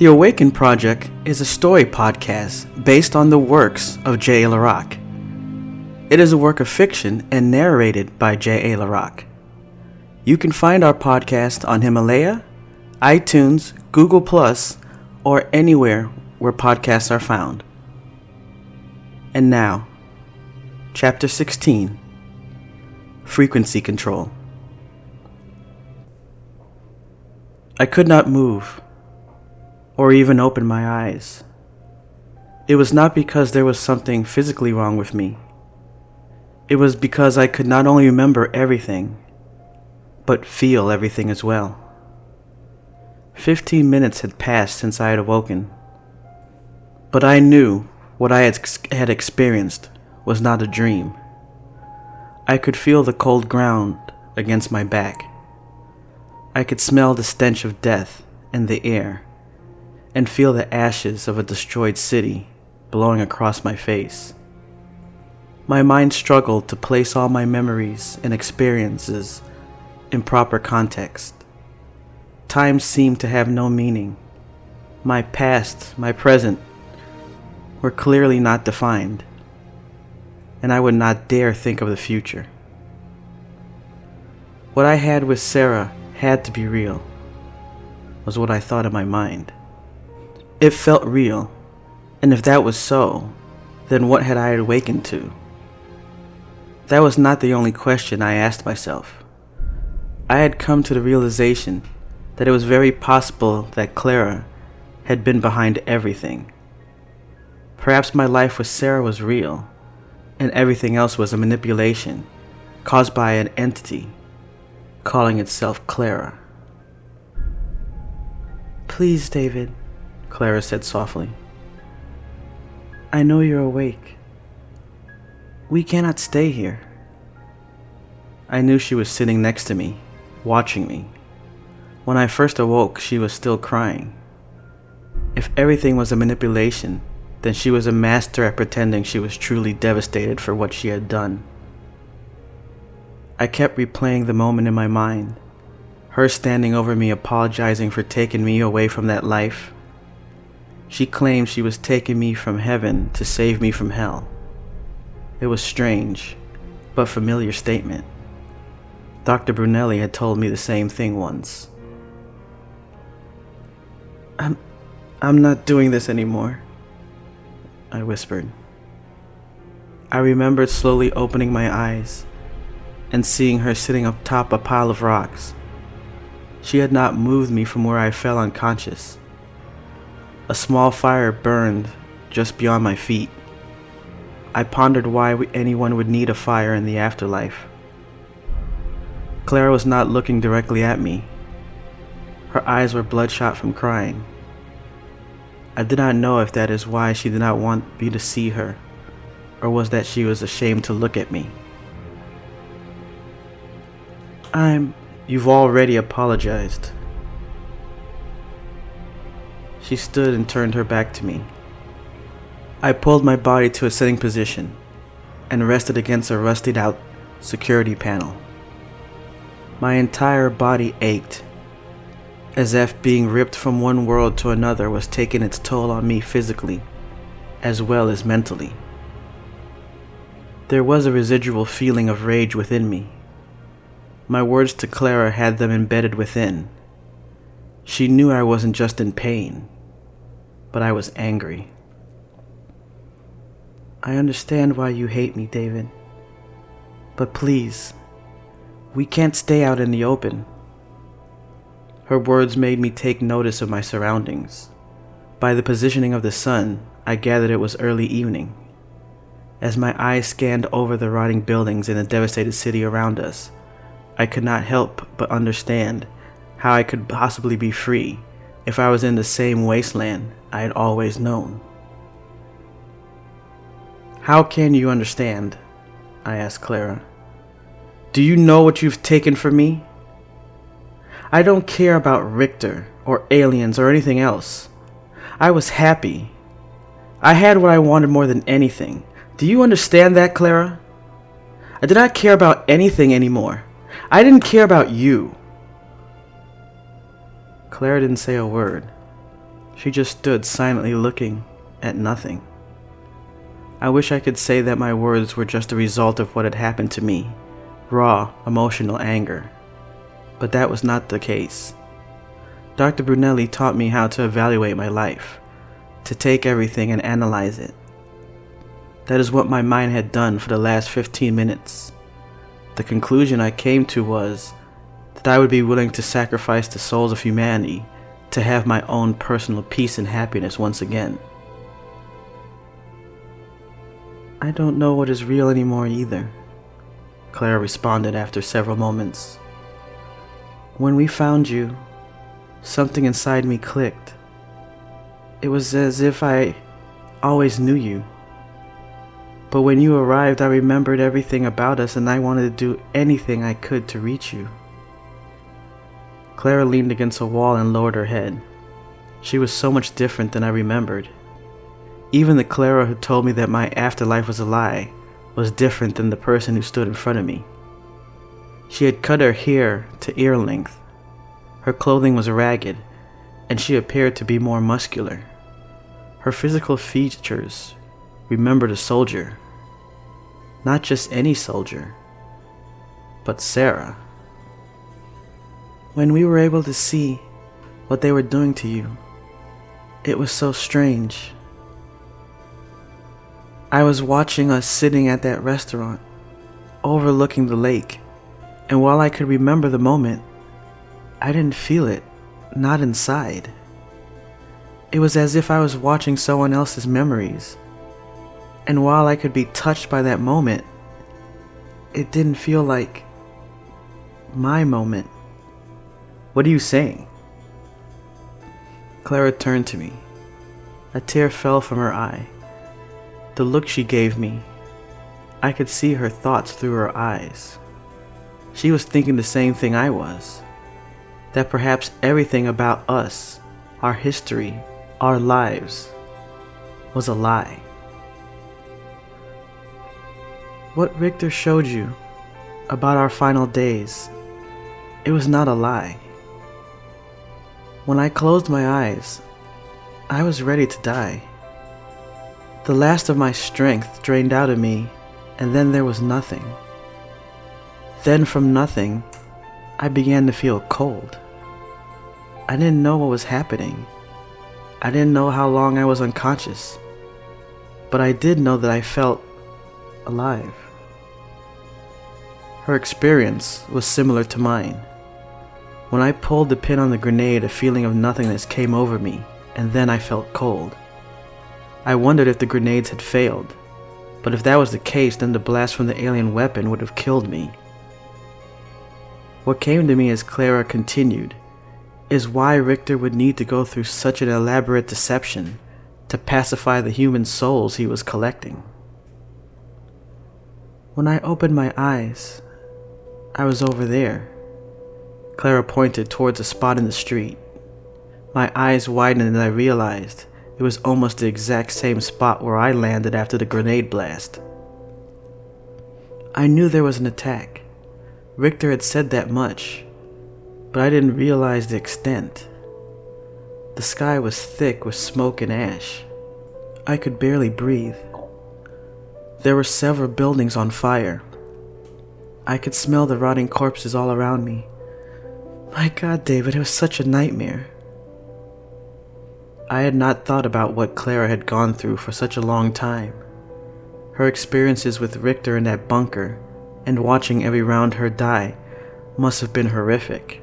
The Awaken Project is a story podcast based on the works of J. A. LaRock. It is a work of fiction and narrated by J. A. LaRock. You can find our podcast on Himalaya, iTunes, Google or anywhere where podcasts are found. And now, Chapter 16 Frequency Control. I could not move or even open my eyes. It was not because there was something physically wrong with me. It was because I could not only remember everything, but feel everything as well. Fifteen minutes had passed since I had awoken, but I knew what I had, experienced was not a dream. I could feel the cold ground against my back. I could smell the stench of death in the air and feel the ashes of a destroyed city blowing across my face. My mind struggled to place all my memories and experiences in proper context. Time seemed to have no meaning. My past, my present, were clearly not defined, and I would not dare think of the future. What I had with Sarah had to be real, was what I thought in my mind. It felt real, and if that was so, then what had I awakened to? That was not the only question I asked myself. I had come to the realization that it was very possible that Clara had been behind everything. Perhaps my life with Sarah was real, and everything else was a manipulation caused by an entity calling itself Clara. Please, David, Clara said softly. I know you're awake. We cannot stay here. I knew she was sitting next to me, watching me. When I first awoke, she was still crying. If everything was a manipulation, then she was a master at pretending she was truly devastated for what she had done. I kept replaying the moment in my mind, her standing over me apologizing for taking me away from that life she claimed she was taking me from heaven to save me from hell. It was strange, but familiar statement. Dr. Brunelli had told me the same thing once. I'm I'm not doing this anymore, I whispered. I remembered slowly opening my eyes and seeing her sitting atop a pile of rocks. She had not moved me from where I fell unconscious. A small fire burned just beyond my feet. I pondered why anyone would need a fire in the afterlife. Clara was not looking directly at me. Her eyes were bloodshot from crying. I did not know if that is why she did not want me to see her, or was that she was ashamed to look at me. I'm. You've already apologized. She stood and turned her back to me. I pulled my body to a sitting position and rested against a rusted out security panel. My entire body ached, as if being ripped from one world to another was taking its toll on me physically, as well as mentally. There was a residual feeling of rage within me. My words to Clara had them embedded within. She knew I wasn't just in pain, but I was angry. I understand why you hate me, David. But please, we can't stay out in the open. Her words made me take notice of my surroundings. By the positioning of the sun, I gathered it was early evening. As my eyes scanned over the rotting buildings in the devastated city around us, I could not help but understand how I could possibly be free if I was in the same wasteland I had always known. How can you understand? I asked Clara. Do you know what you've taken from me? I don't care about Richter or aliens or anything else. I was happy. I had what I wanted more than anything. Do you understand that, Clara? I did not care about anything anymore. I didn't care about you. Clara didn't say a word. She just stood silently looking at nothing. I wish I could say that my words were just the result of what had happened to me raw, emotional anger. But that was not the case. Dr. Brunelli taught me how to evaluate my life, to take everything and analyze it. That is what my mind had done for the last 15 minutes. The conclusion I came to was that I would be willing to sacrifice the souls of humanity to have my own personal peace and happiness once again. I don't know what is real anymore either, Clara responded after several moments. When we found you, something inside me clicked. It was as if I always knew you. But when you arrived, I remembered everything about us and I wanted to do anything I could to reach you. Clara leaned against a wall and lowered her head. She was so much different than I remembered. Even the Clara who told me that my afterlife was a lie was different than the person who stood in front of me. She had cut her hair to ear length. Her clothing was ragged, and she appeared to be more muscular. Her physical features remembered a soldier. Not just any soldier, but Sarah. When we were able to see what they were doing to you, it was so strange. I was watching us sitting at that restaurant, overlooking the lake, and while I could remember the moment, I didn't feel it, not inside. It was as if I was watching someone else's memories. And while I could be touched by that moment, it didn't feel like my moment. What are you saying? Clara turned to me. A tear fell from her eye. The look she gave me, I could see her thoughts through her eyes. She was thinking the same thing I was that perhaps everything about us, our history, our lives, was a lie. What Richter showed you about our final days, it was not a lie. When I closed my eyes, I was ready to die. The last of my strength drained out of me, and then there was nothing. Then, from nothing, I began to feel cold. I didn't know what was happening. I didn't know how long I was unconscious. But I did know that I felt alive. Her experience was similar to mine. When I pulled the pin on the grenade, a feeling of nothingness came over me, and then I felt cold. I wondered if the grenades had failed, but if that was the case, then the blast from the alien weapon would have killed me. What came to me as Clara continued is why Richter would need to go through such an elaborate deception to pacify the human souls he was collecting. When I opened my eyes, I was over there. Clara pointed towards a spot in the street. My eyes widened and I realized it was almost the exact same spot where I landed after the grenade blast. I knew there was an attack. Richter had said that much, but I didn't realize the extent. The sky was thick with smoke and ash. I could barely breathe. There were several buildings on fire. I could smell the rotting corpses all around me. My god, David, it was such a nightmare. I had not thought about what Clara had gone through for such a long time. Her experiences with Richter in that bunker and watching every round her die must have been horrific.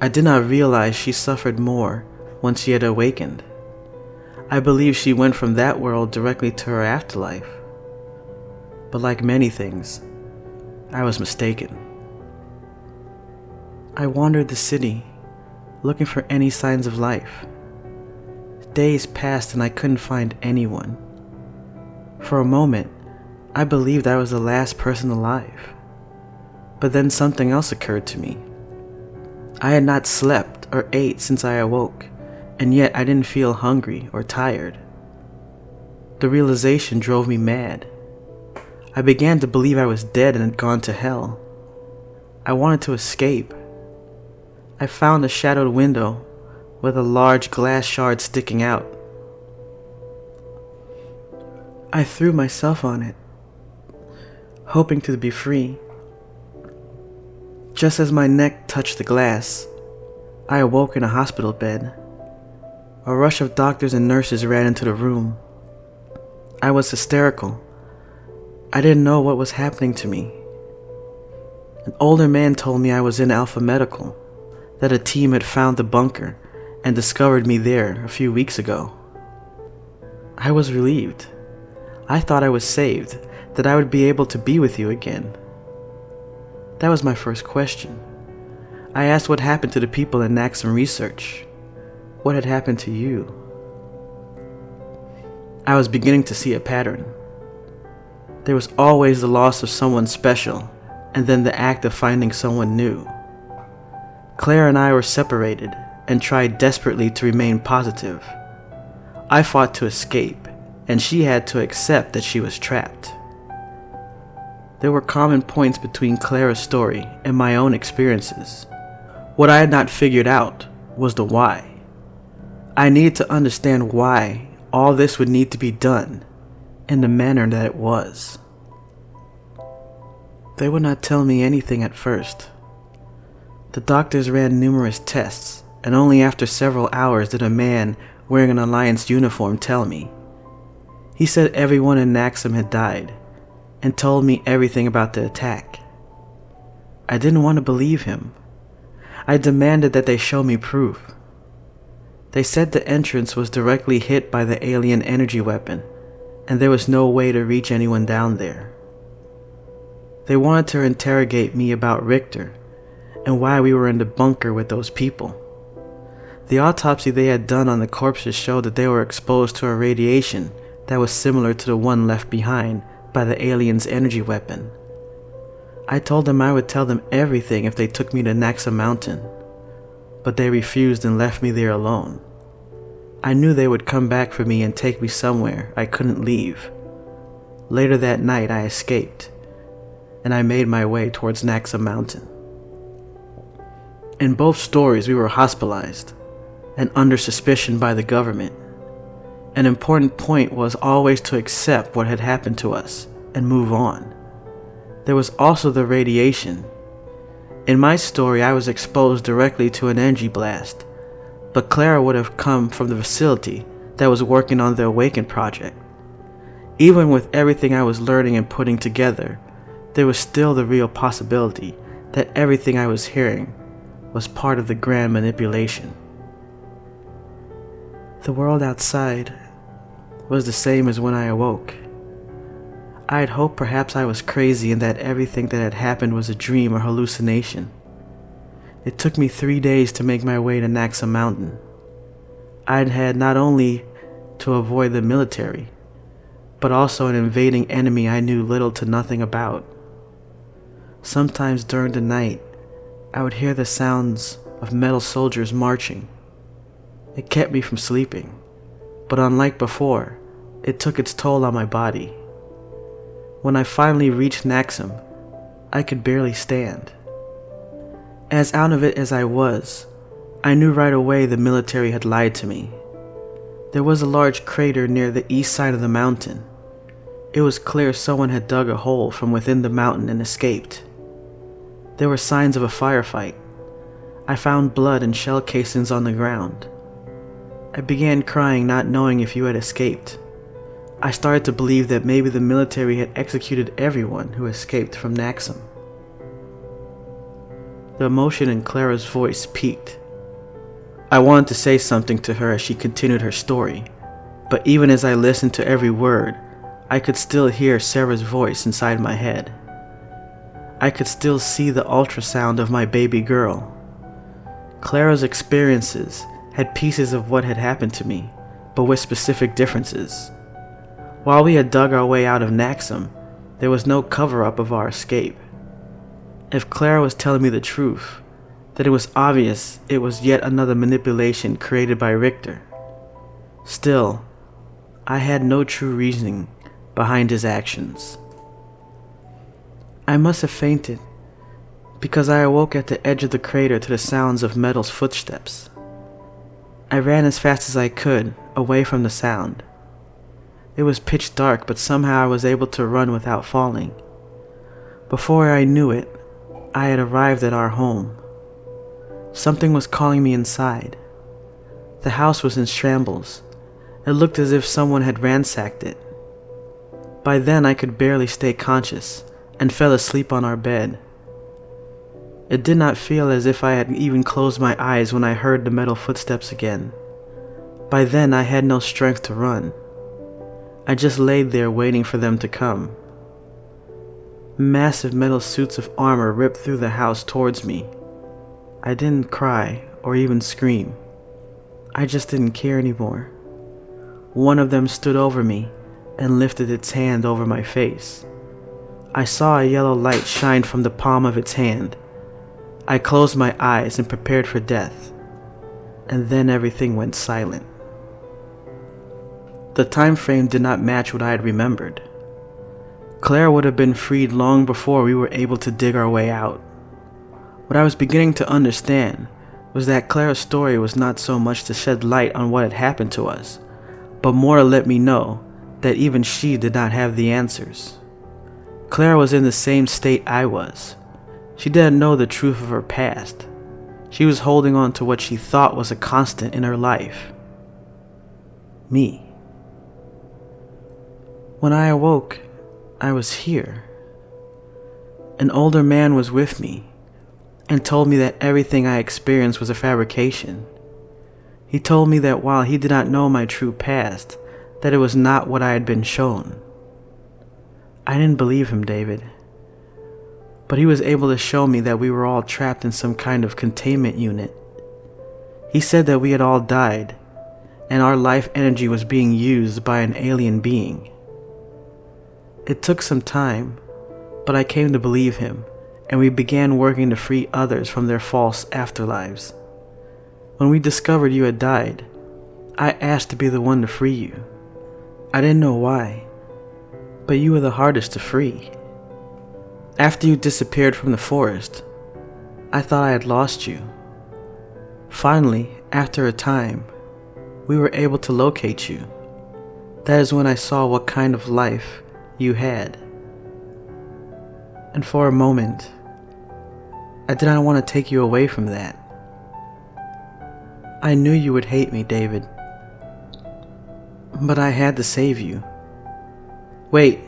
I did not realize she suffered more once she had awakened. I believe she went from that world directly to her afterlife. But like many things, I was mistaken. I wandered the city, looking for any signs of life. Days passed and I couldn't find anyone. For a moment, I believed I was the last person alive. But then something else occurred to me. I had not slept or ate since I awoke, and yet I didn't feel hungry or tired. The realization drove me mad. I began to believe I was dead and had gone to hell. I wanted to escape. I found a shadowed window with a large glass shard sticking out. I threw myself on it, hoping to be free. Just as my neck touched the glass, I awoke in a hospital bed. A rush of doctors and nurses ran into the room. I was hysterical. I didn't know what was happening to me. An older man told me I was in Alpha Medical, that a team had found the bunker and discovered me there a few weeks ago. I was relieved. I thought I was saved, that I would be able to be with you again. That was my first question. I asked what happened to the people in Naxxam Research. What had happened to you? I was beginning to see a pattern. There was always the loss of someone special, and then the act of finding someone new. Clara and I were separated and tried desperately to remain positive. I fought to escape, and she had to accept that she was trapped. There were common points between Clara's story and my own experiences. What I had not figured out was the why. I needed to understand why all this would need to be done in the manner that it was. They would not tell me anything at first. The doctors ran numerous tests, and only after several hours did a man wearing an Alliance uniform tell me. He said everyone in Naxxam had died, and told me everything about the attack. I didn't want to believe him. I demanded that they show me proof. They said the entrance was directly hit by the alien energy weapon, and there was no way to reach anyone down there. They wanted to interrogate me about Richter and why we were in the bunker with those people. The autopsy they had done on the corpses showed that they were exposed to a radiation that was similar to the one left behind by the alien's energy weapon. I told them I would tell them everything if they took me to Naxa Mountain, but they refused and left me there alone. I knew they would come back for me and take me somewhere I couldn't leave. Later that night, I escaped, and I made my way towards Naxa Mountain. In both stories, we were hospitalized and under suspicion by the government. An important point was always to accept what had happened to us and move on. There was also the radiation. In my story, I was exposed directly to an energy blast but Clara would have come from the facility that was working on the Awaken project. Even with everything I was learning and putting together, there was still the real possibility that everything I was hearing was part of the grand manipulation. The world outside was the same as when I awoke. I had hoped perhaps I was crazy and that everything that had happened was a dream or hallucination. It took me three days to make my way to Naxa Mountain. I'd had not only to avoid the military, but also an invading enemy I knew little to nothing about. Sometimes during the night, I would hear the sounds of metal soldiers marching. It kept me from sleeping, but unlike before, it took its toll on my body. When I finally reached Naxxam, I could barely stand. As out of it as I was, I knew right away the military had lied to me. There was a large crater near the east side of the mountain. It was clear someone had dug a hole from within the mountain and escaped. There were signs of a firefight. I found blood and shell casings on the ground. I began crying, not knowing if you had escaped. I started to believe that maybe the military had executed everyone who escaped from Naxxam. The emotion in Clara's voice peaked. I wanted to say something to her as she continued her story, but even as I listened to every word, I could still hear Sarah's voice inside my head. I could still see the ultrasound of my baby girl. Clara's experiences had pieces of what had happened to me, but with specific differences. While we had dug our way out of Naxxam, there was no cover up of our escape. If Clara was telling me the truth, then it was obvious it was yet another manipulation created by Richter. Still, I had no true reasoning behind his actions. I must have fainted because I awoke at the edge of the crater to the sounds of Metal's footsteps. I ran as fast as I could, away from the sound. It was pitch dark, but somehow I was able to run without falling. Before I knew it, I had arrived at our home. Something was calling me inside. The house was in shambles. It looked as if someone had ransacked it. By then, I could barely stay conscious and fell asleep on our bed. It did not feel as if I had even closed my eyes when I heard the metal footsteps again. By then, I had no strength to run. I just laid there waiting for them to come. Massive metal suits of armor ripped through the house towards me. I didn't cry or even scream. I just didn't care anymore. One of them stood over me and lifted its hand over my face. I saw a yellow light shine from the palm of its hand I closed my eyes and prepared for death, and then everything went silent. The time frame did not match what I had remembered. Clara would have been freed long before we were able to dig our way out. What I was beginning to understand was that Clara's story was not so much to shed light on what had happened to us, but more to let me know that even she did not have the answers. Clara was in the same state I was, she didn't know the truth of her past. She was holding on to what she thought was a constant in her life me. When I awoke, I was here. An older man was with me and told me that everything I experienced was a fabrication. He told me that while he did not know my true past, that it was not what I had been shown. I didn't believe him, David but he was able to show me that we were all trapped in some kind of containment unit. He said that we had all died, and our life energy was being used by an alien being. It took some time, but I came to believe him, and we began working to free others from their false afterlives. When we discovered you had died, I asked to be the one to free you. I didn't know why, but you were the hardest to free. After you disappeared from the forest, I thought I had lost you. Finally, after a time, we were able to locate you. That is when I saw what kind of life you had. And for a moment, I did not want to take you away from that. I knew you would hate me, David. But I had to save you. Wait,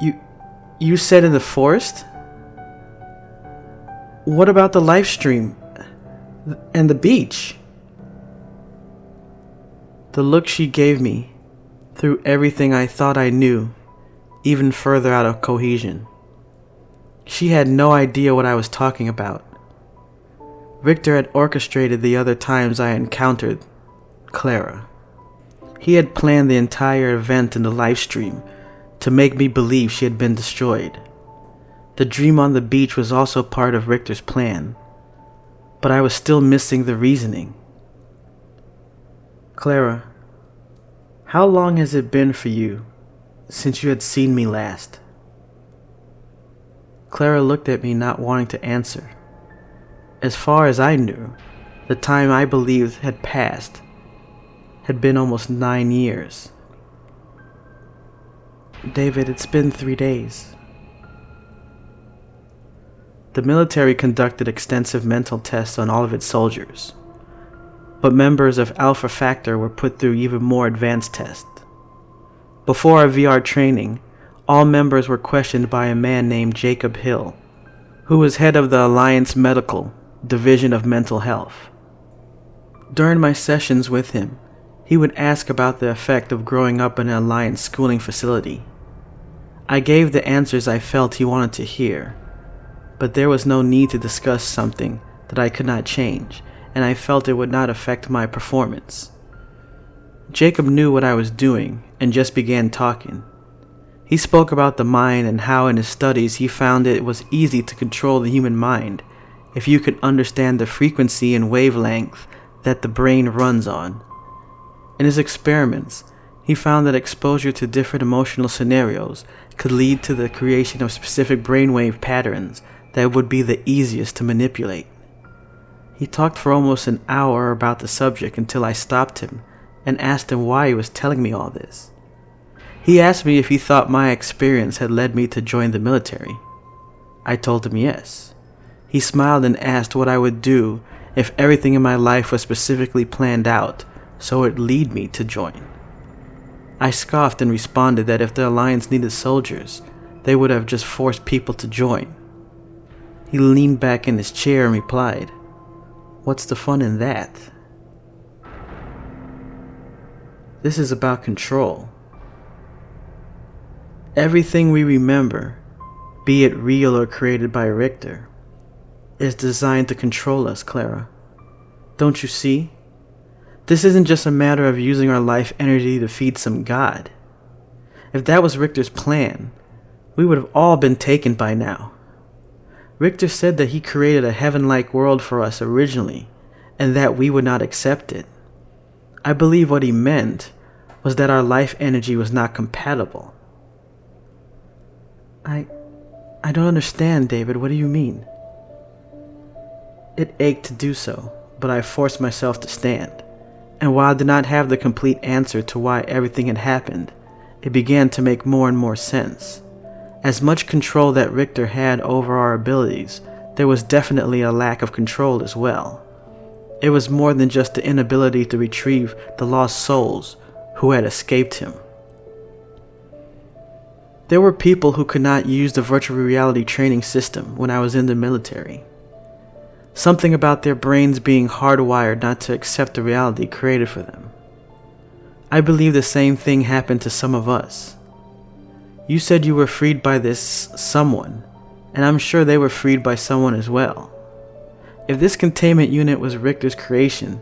you you said in the forest? What about the live stream and the beach? The look she gave me threw everything I thought I knew even further out of cohesion. She had no idea what I was talking about. Richter had orchestrated the other times I encountered Clara. He had planned the entire event in the live stream to make me believe she had been destroyed. The dream on the beach was also part of Richter's plan, but I was still missing the reasoning. Clara, how long has it been for you since you had seen me last? Clara looked at me, not wanting to answer. As far as I knew, the time I believed had passed had been almost nine years. David, it's been three days. The military conducted extensive mental tests on all of its soldiers, but members of Alpha Factor were put through even more advanced tests. Before our VR training, all members were questioned by a man named Jacob Hill, who was head of the Alliance Medical Division of Mental Health. During my sessions with him, he would ask about the effect of growing up in an Alliance schooling facility I gave the answers I felt he wanted to hear, but there was no need to discuss something that I could not change, and I felt it would not affect my performance. Jacob knew what I was doing and just began talking. He spoke about the mind and how in his studies he found it was easy to control the human mind if you could understand the frequency and wavelength that the brain runs on. In his experiments, he found that exposure to different emotional scenarios could lead to the creation of specific brainwave patterns that would be the easiest to manipulate. He talked for almost an hour about the subject until I stopped him and asked him why he was telling me all this. He asked me if he thought my experience had led me to join the military. I told him yes. He smiled and asked what I would do if everything in my life was specifically planned out so it'd lead me to join. I scoffed and responded that if the Alliance needed soldiers, they would have just forced people to join. He leaned back in his chair and replied, What's the fun in that? This is about control. Everything we remember, be it real or created by Richter, is designed to control us, Clara. Don't you see? This isn't just a matter of using our life energy to feed some god. If that was Richter's plan, we would have all been taken by now. Richter said that he created a heaven like world for us originally, and that we would not accept it. I believe what he meant was that our life energy was not compatible. I. I don't understand, David. What do you mean? It ached to do so, but I forced myself to stand and while I did not have the complete answer to why everything had happened, it began to make more and more sense. As much control that Richter had over our abilities, there was definitely a lack of control as well. It was more than just the inability to retrieve the lost souls who had escaped him. There were people who could not use the virtual reality training system when I was in the military. Something about their brains being hardwired not to accept the reality created for them. I believe the same thing happened to some of us. You said you were freed by this someone, and I'm sure they were freed by someone as well. If this containment unit was Richter's creation,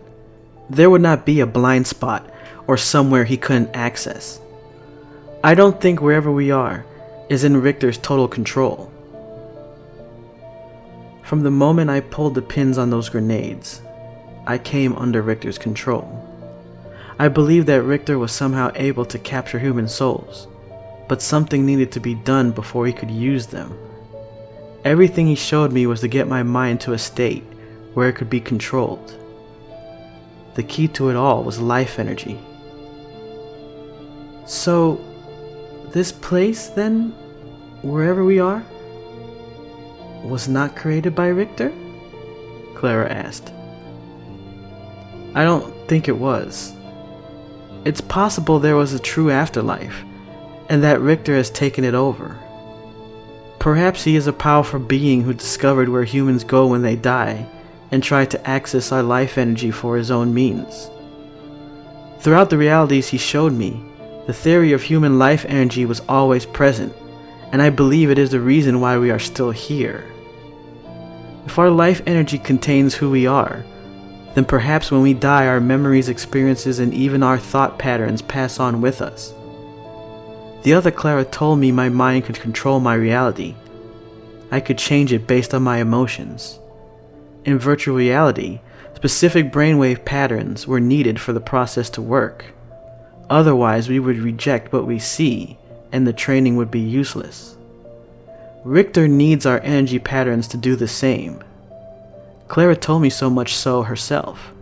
there would not be a blind spot or somewhere he couldn't access. I don't think wherever we are is in Richter's total control. From the moment I pulled the pins on those grenades, I came under Richter's control. I believed that Richter was somehow able to capture human souls, but something needed to be done before he could use them. Everything he showed me was to get my mind to a state where it could be controlled. The key to it all was life energy. So, this place then, wherever we are, was not created by Richter? Clara asked. I don't think it was. It's possible there was a true afterlife, and that Richter has taken it over. Perhaps he is a powerful being who discovered where humans go when they die and tried to access our life energy for his own means. Throughout the realities he showed me, the theory of human life energy was always present, and I believe it is the reason why we are still here. If our life energy contains who we are, then perhaps when we die, our memories, experiences, and even our thought patterns pass on with us. The other Clara told me my mind could control my reality. I could change it based on my emotions. In virtual reality, specific brainwave patterns were needed for the process to work. Otherwise, we would reject what we see, and the training would be useless. Richter needs our energy patterns to do the same. Clara told me so much so herself.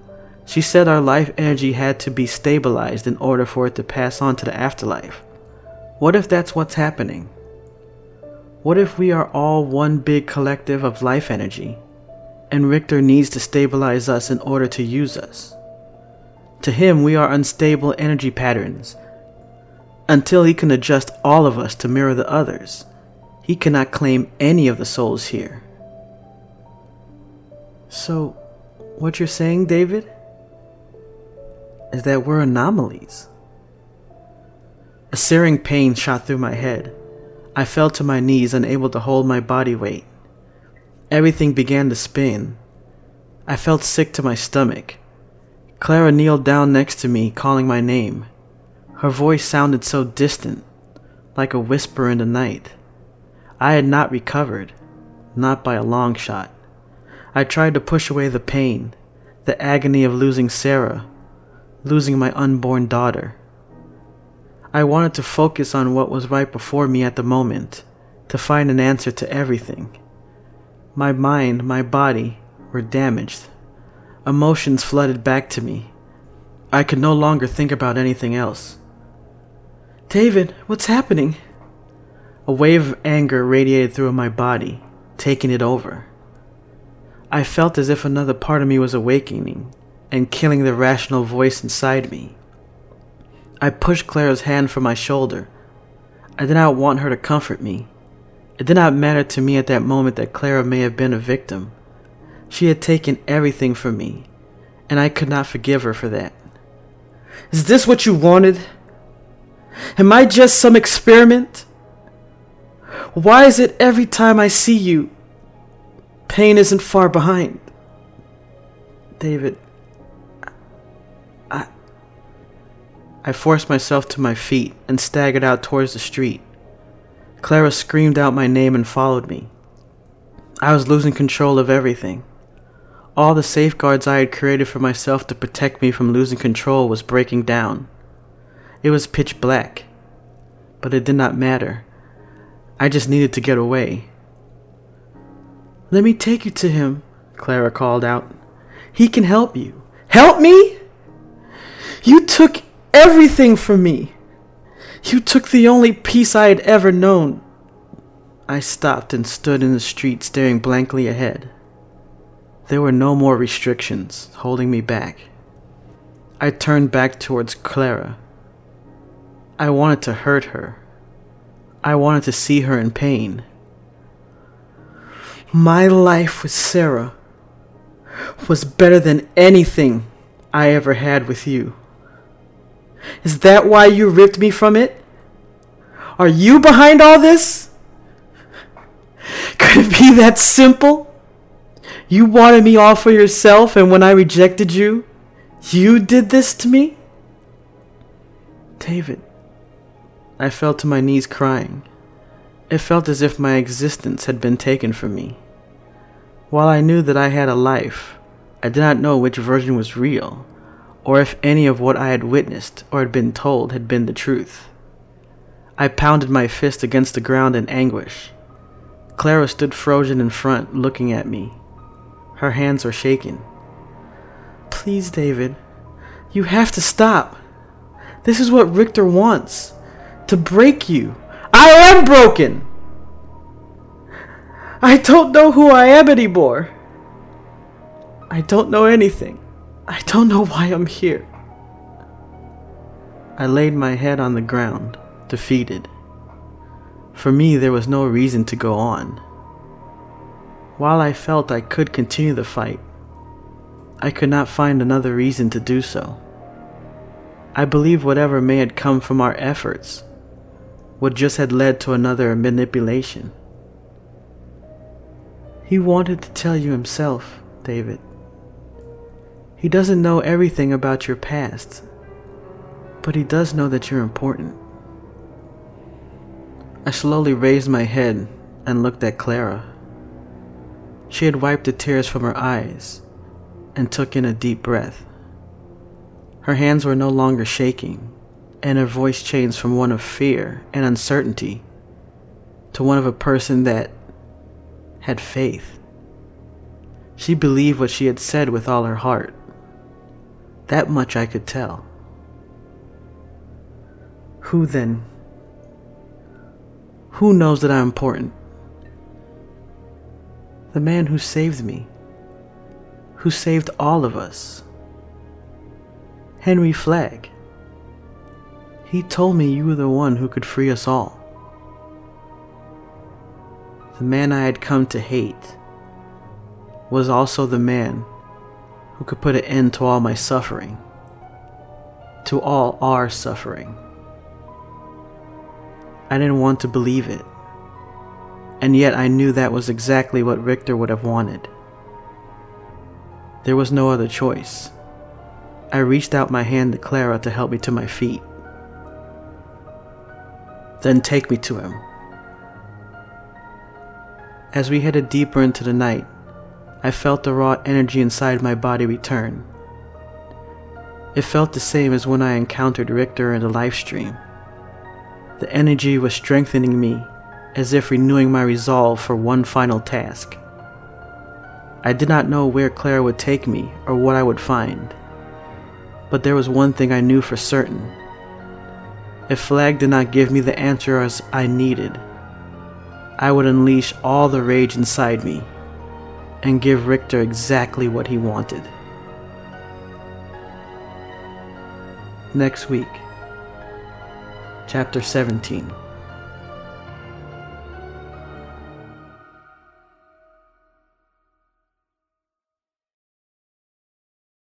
She said our life energy had to be stabilized in order for it to pass on to the afterlife. What if that's what's happening? What if we are all one big collective of life energy, and Richter needs to stabilize us in order to use us? To him, we are unstable energy patterns until he can adjust all of us to mirror the others. He cannot claim any of the souls here. So, what you're saying, David, is that we're anomalies. A searing pain shot through my head. I fell to my knees, unable to hold my body weight. Everything began to spin. I felt sick to my stomach. Clara kneeled down next to me, calling my name. Her voice sounded so distant, like a whisper in the night. I had not recovered, not by a long shot. I tried to push away the pain, the agony of losing Sarah, losing my unborn daughter. I wanted to focus on what was right before me at the moment, to find an answer to everything. My mind, my body were damaged. Emotions flooded back to me. I could no longer think about anything else. David, what's happening? A wave of anger radiated through my body, taking it over. I felt as if another part of me was awakening and killing the rational voice inside me. I pushed Clara's hand from my shoulder. I did not want her to comfort me. It did not matter to me at that moment that Clara may have been a victim. She had taken everything from me, and I could not forgive her for that. Is this what you wanted? Am I just some experiment? Why is it every time I see you, pain isn't far behind? David, I. I forced myself to my feet and staggered out towards the street. Clara screamed out my name and followed me. I was losing control of everything. All the safeguards I had created for myself to protect me from losing control was breaking down. It was pitch black, but it did not matter. I just needed to get away. Let me take you to him, Clara called out. He can help you. Help me? You took everything from me. You took the only peace I had ever known. I stopped and stood in the street staring blankly ahead. There were no more restrictions holding me back. I turned back towards Clara. I wanted to hurt her. I wanted to see her in pain. My life with Sarah was better than anything I ever had with you. Is that why you ripped me from it? Are you behind all this? Could it be that simple? You wanted me all for yourself, and when I rejected you, you did this to me? David, I fell to my knees crying. It felt as if my existence had been taken from me. While I knew that I had a life, I did not know which version was real, or if any of what I had witnessed or had been told had been the truth. I pounded my fist against the ground in anguish. Clara stood frozen in front, looking at me. Her hands were shaking. Please, David, you have to stop. This is what Richter wants to break you. I am broken! I don't know who I am anymore. I don't know anything. I don't know why I'm here. I laid my head on the ground, defeated. For me, there was no reason to go on. While I felt I could continue the fight, I could not find another reason to do so. I believe whatever may have come from our efforts would just had led to another manipulation. He wanted to tell you himself, David. He doesn't know everything about your past, but he does know that you're important. I slowly raised my head and looked at Clara. She had wiped the tears from her eyes and took in a deep breath. Her hands were no longer shaking, and her voice changed from one of fear and uncertainty to one of a person that had faith. She believed what she had said with all her heart. That much I could tell. Who then? Who knows that I'm important? the man who saved me, who saved all of us. Henry Flagg. He told me you were the one who could free us all. The man I had come to hate was also the man who could put an end to all my suffering, to all our suffering. I didn't want to believe it and yet I knew that was exactly what Richter would have wanted. There was no other choice. I reached out my hand to Clara to help me to my feet. Then take me to him. As we headed deeper into the night, I felt the raw energy inside my body return. It felt the same as when I encountered Richter in the live stream. The energy was strengthening me as if renewing my resolve for one final task. I did not know where Clara would take me or what I would find. But there was one thing I knew for certain. If Flag did not give me the answers I needed, I would unleash all the rage inside me and give Richter exactly what he wanted. Next week, Chapter 17